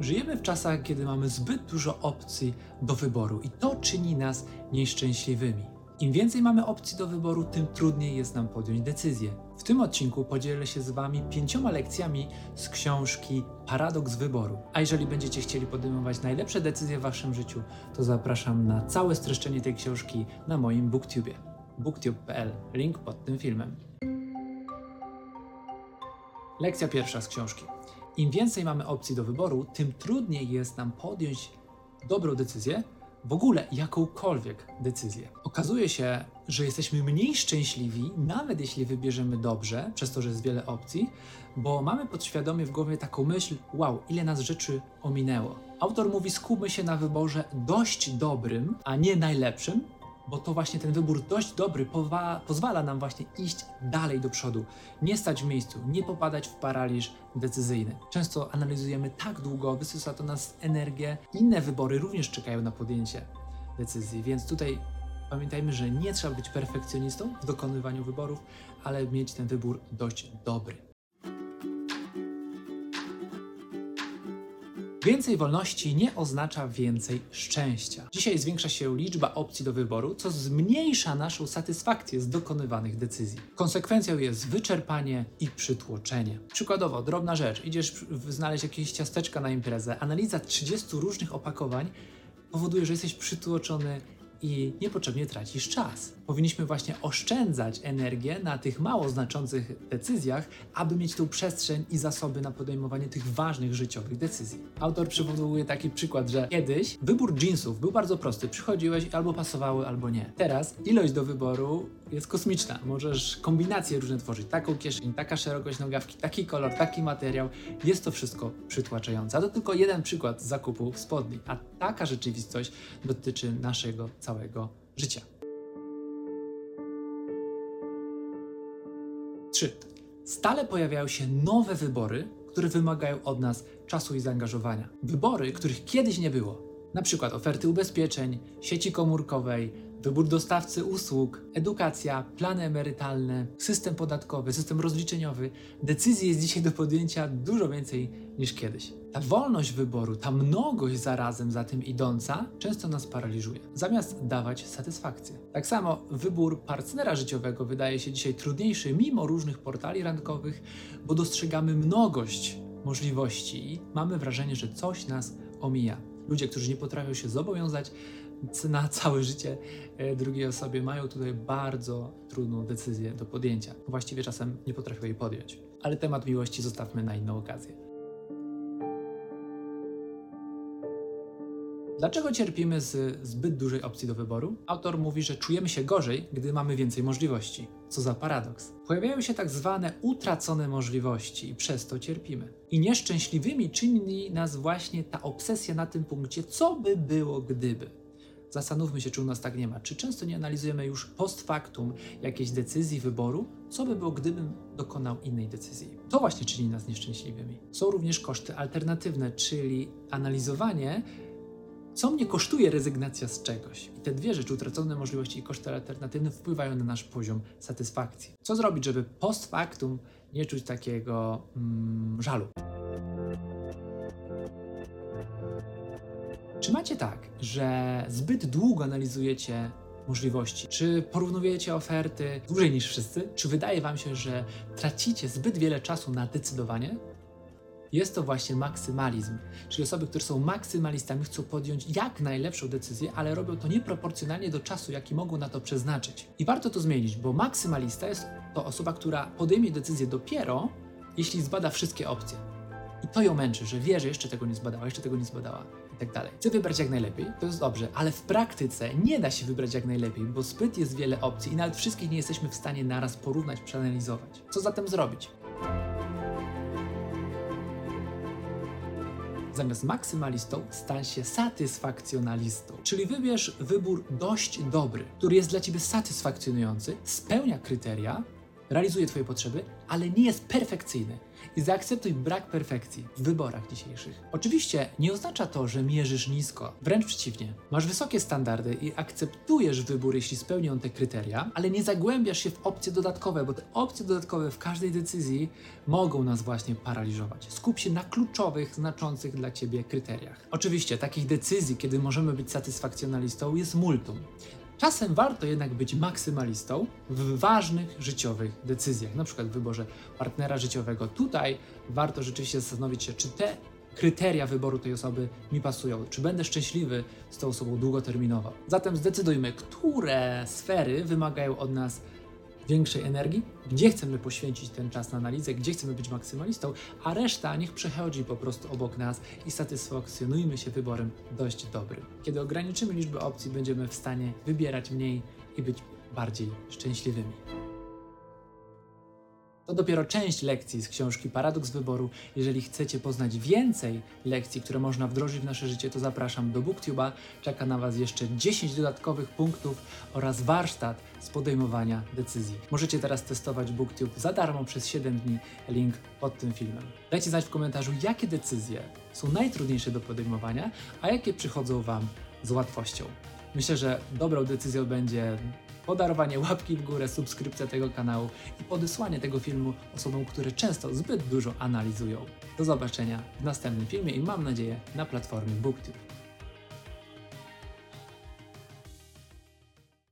Żyjemy w czasach, kiedy mamy zbyt dużo opcji do wyboru i to czyni nas nieszczęśliwymi. Im więcej mamy opcji do wyboru, tym trudniej jest nam podjąć decyzję. W tym odcinku podzielę się z Wami pięcioma lekcjami z książki Paradoks Wyboru. A jeżeli będziecie chcieli podejmować najlepsze decyzje w Waszym życiu, to zapraszam na całe streszczenie tej książki na moim booktubie booktube.pl. Link pod tym filmem. Lekcja pierwsza z książki. Im więcej mamy opcji do wyboru, tym trudniej jest nam podjąć dobrą decyzję, w ogóle jakąkolwiek decyzję. Okazuje się, że jesteśmy mniej szczęśliwi, nawet jeśli wybierzemy dobrze, przez to, że jest wiele opcji, bo mamy podświadomie w głowie taką myśl: wow, ile nas rzeczy ominęło. Autor mówi: skupmy się na wyborze dość dobrym, a nie najlepszym, bo to właśnie ten wybór dość dobry pozwala nam właśnie iść dalej do przodu, nie stać w miejscu, nie popadać w paraliż decyzyjny. Często analizujemy tak długo, wysysa to nas energię, inne wybory również czekają na podjęcie decyzji, więc tutaj pamiętajmy, że nie trzeba być perfekcjonistą w dokonywaniu wyborów, ale mieć ten wybór dość dobry. Więcej wolności nie oznacza więcej szczęścia. Dzisiaj zwiększa się liczba opcji do wyboru, co zmniejsza naszą satysfakcję z dokonywanych decyzji. Konsekwencją jest wyczerpanie i przytłoczenie. Przykładowo, drobna rzecz, idziesz znaleźć jakieś ciasteczka na imprezę, analiza 30 różnych opakowań powoduje, że jesteś przytłoczony i niepotrzebnie tracisz czas. Powinniśmy właśnie oszczędzać energię na tych mało znaczących decyzjach, aby mieć tą przestrzeń i zasoby na podejmowanie tych ważnych życiowych decyzji. Autor przywołuje taki przykład, że kiedyś wybór jeansów był bardzo prosty. Przychodziłeś albo pasowały, albo nie. Teraz ilość do wyboru jest kosmiczna. Możesz kombinacje różne tworzyć. Taką kieszeń, taka szerokość nogawki, taki kolor, taki materiał. Jest to wszystko przytłaczające. A to tylko jeden przykład zakupu spodni. A taka rzeczywistość dotyczy naszego całego życia. 3. Stale pojawiają się nowe wybory, które wymagają od nas czasu i zaangażowania. Wybory, których kiedyś nie było. Na przykład oferty ubezpieczeń, sieci komórkowej, wybór dostawcy usług, edukacja, plany emerytalne, system podatkowy, system rozliczeniowy. Decyzji jest dzisiaj do podjęcia dużo więcej niż kiedyś. Ta wolność wyboru, ta mnogość zarazem za tym idąca często nas paraliżuje, zamiast dawać satysfakcję. Tak samo wybór partnera życiowego wydaje się dzisiaj trudniejszy mimo różnych portali randkowych, bo dostrzegamy mnogość możliwości i mamy wrażenie, że coś nas omija. Ludzie, którzy nie potrafią się zobowiązać na całe życie e, drugiej osobie, mają tutaj bardzo trudną decyzję do podjęcia. Właściwie czasem nie potrafią jej podjąć. Ale temat miłości zostawmy na inną okazję. Dlaczego cierpimy z zbyt dużej opcji do wyboru? Autor mówi, że czujemy się gorzej, gdy mamy więcej możliwości. Co za paradoks. Pojawiają się tak zwane utracone możliwości i przez to cierpimy. I nieszczęśliwymi czyni nas właśnie ta obsesja na tym punkcie, co by było gdyby. Zastanówmy się, czy u nas tak nie ma. Czy często nie analizujemy już post factum jakiejś decyzji, wyboru, co by było, gdybym dokonał innej decyzji. To właśnie czyni nas nieszczęśliwymi. Są również koszty alternatywne, czyli analizowanie co mnie kosztuje rezygnacja z czegoś? I te dwie rzeczy, utracone możliwości i koszty alternatywne, wpływają na nasz poziom satysfakcji. Co zrobić, żeby post factum nie czuć takiego mm, żalu? Czy macie tak, że zbyt długo analizujecie możliwości? Czy porównujecie oferty dłużej niż wszyscy? Czy wydaje Wam się, że tracicie zbyt wiele czasu na decydowanie? Jest to właśnie maksymalizm, czyli osoby, które są maksymalistami, chcą podjąć jak najlepszą decyzję, ale robią to nieproporcjonalnie do czasu, jaki mogą na to przeznaczyć. I warto to zmienić, bo maksymalista jest to osoba, która podejmie decyzję dopiero, jeśli zbada wszystkie opcje. I to ją męczy, że wie, że jeszcze tego nie zbadała, jeszcze tego nie zbadała i tak dalej. Chce wybrać jak najlepiej, to jest dobrze, ale w praktyce nie da się wybrać jak najlepiej, bo zbyt jest wiele opcji i nawet wszystkich nie jesteśmy w stanie naraz porównać, przeanalizować. Co zatem zrobić? Zamiast maksymalistą stań się satysfakcjonalistą. Czyli wybierz wybór dość dobry, który jest dla ciebie satysfakcjonujący, spełnia kryteria, realizuje Twoje potrzeby, ale nie jest perfekcyjny. I zaakceptuj brak perfekcji w wyborach dzisiejszych. Oczywiście nie oznacza to, że mierzysz nisko. Wręcz przeciwnie. Masz wysokie standardy i akceptujesz wybór, jeśli spełnią te kryteria, ale nie zagłębiasz się w opcje dodatkowe, bo te opcje dodatkowe w każdej decyzji mogą nas właśnie paraliżować. Skup się na kluczowych, znaczących dla Ciebie kryteriach. Oczywiście takich decyzji, kiedy możemy być satysfakcjonalistą, jest multum. Czasem warto jednak być maksymalistą w ważnych życiowych decyzjach, na przykład w wyborze partnera życiowego. Tutaj warto rzeczywiście zastanowić się, czy te kryteria wyboru tej osoby mi pasują, czy będę szczęśliwy z tą osobą długoterminowo. Zatem zdecydujmy, które sfery wymagają od nas większej energii, gdzie chcemy poświęcić ten czas na analizę, gdzie chcemy być maksymalistą, a reszta niech przechodzi po prostu obok nas i satysfakcjonujmy się wyborem dość dobrym. Kiedy ograniczymy liczbę opcji, będziemy w stanie wybierać mniej i być bardziej szczęśliwymi. To dopiero część lekcji z książki Paradoks Wyboru. Jeżeli chcecie poznać więcej lekcji, które można wdrożyć w nasze życie, to zapraszam do BookTube'a. Czeka na Was jeszcze 10 dodatkowych punktów oraz warsztat z podejmowania decyzji. Możecie teraz testować BookTube za darmo przez 7 dni. Link pod tym filmem. Dajcie znać w komentarzu, jakie decyzje są najtrudniejsze do podejmowania, a jakie przychodzą Wam z łatwością. Myślę, że dobrą decyzją będzie podarowanie łapki w górę, subskrypcja tego kanału i podesłanie tego filmu osobom, które często zbyt dużo analizują. Do zobaczenia w następnym filmie i mam nadzieję na platformie BookTube.